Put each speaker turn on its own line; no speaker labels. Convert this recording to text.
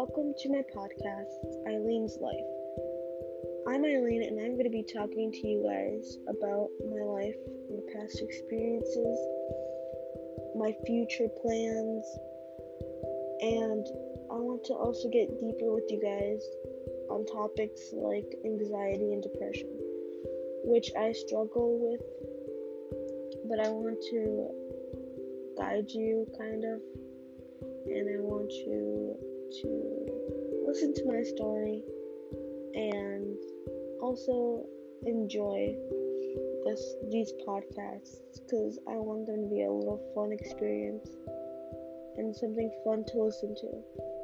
welcome to my podcast, Aylin's Life. I'm Aylin, and I'm going to be talking to you guys about my life, my past experiences, my future plans, and I want to also get deeper with you guys on topics like anxiety and depression, which I struggle with, but I want to guide you kind of and I want you to listen to my story and also enjoy this these podcasts because I want them to be a little fun experience and something fun to listen to.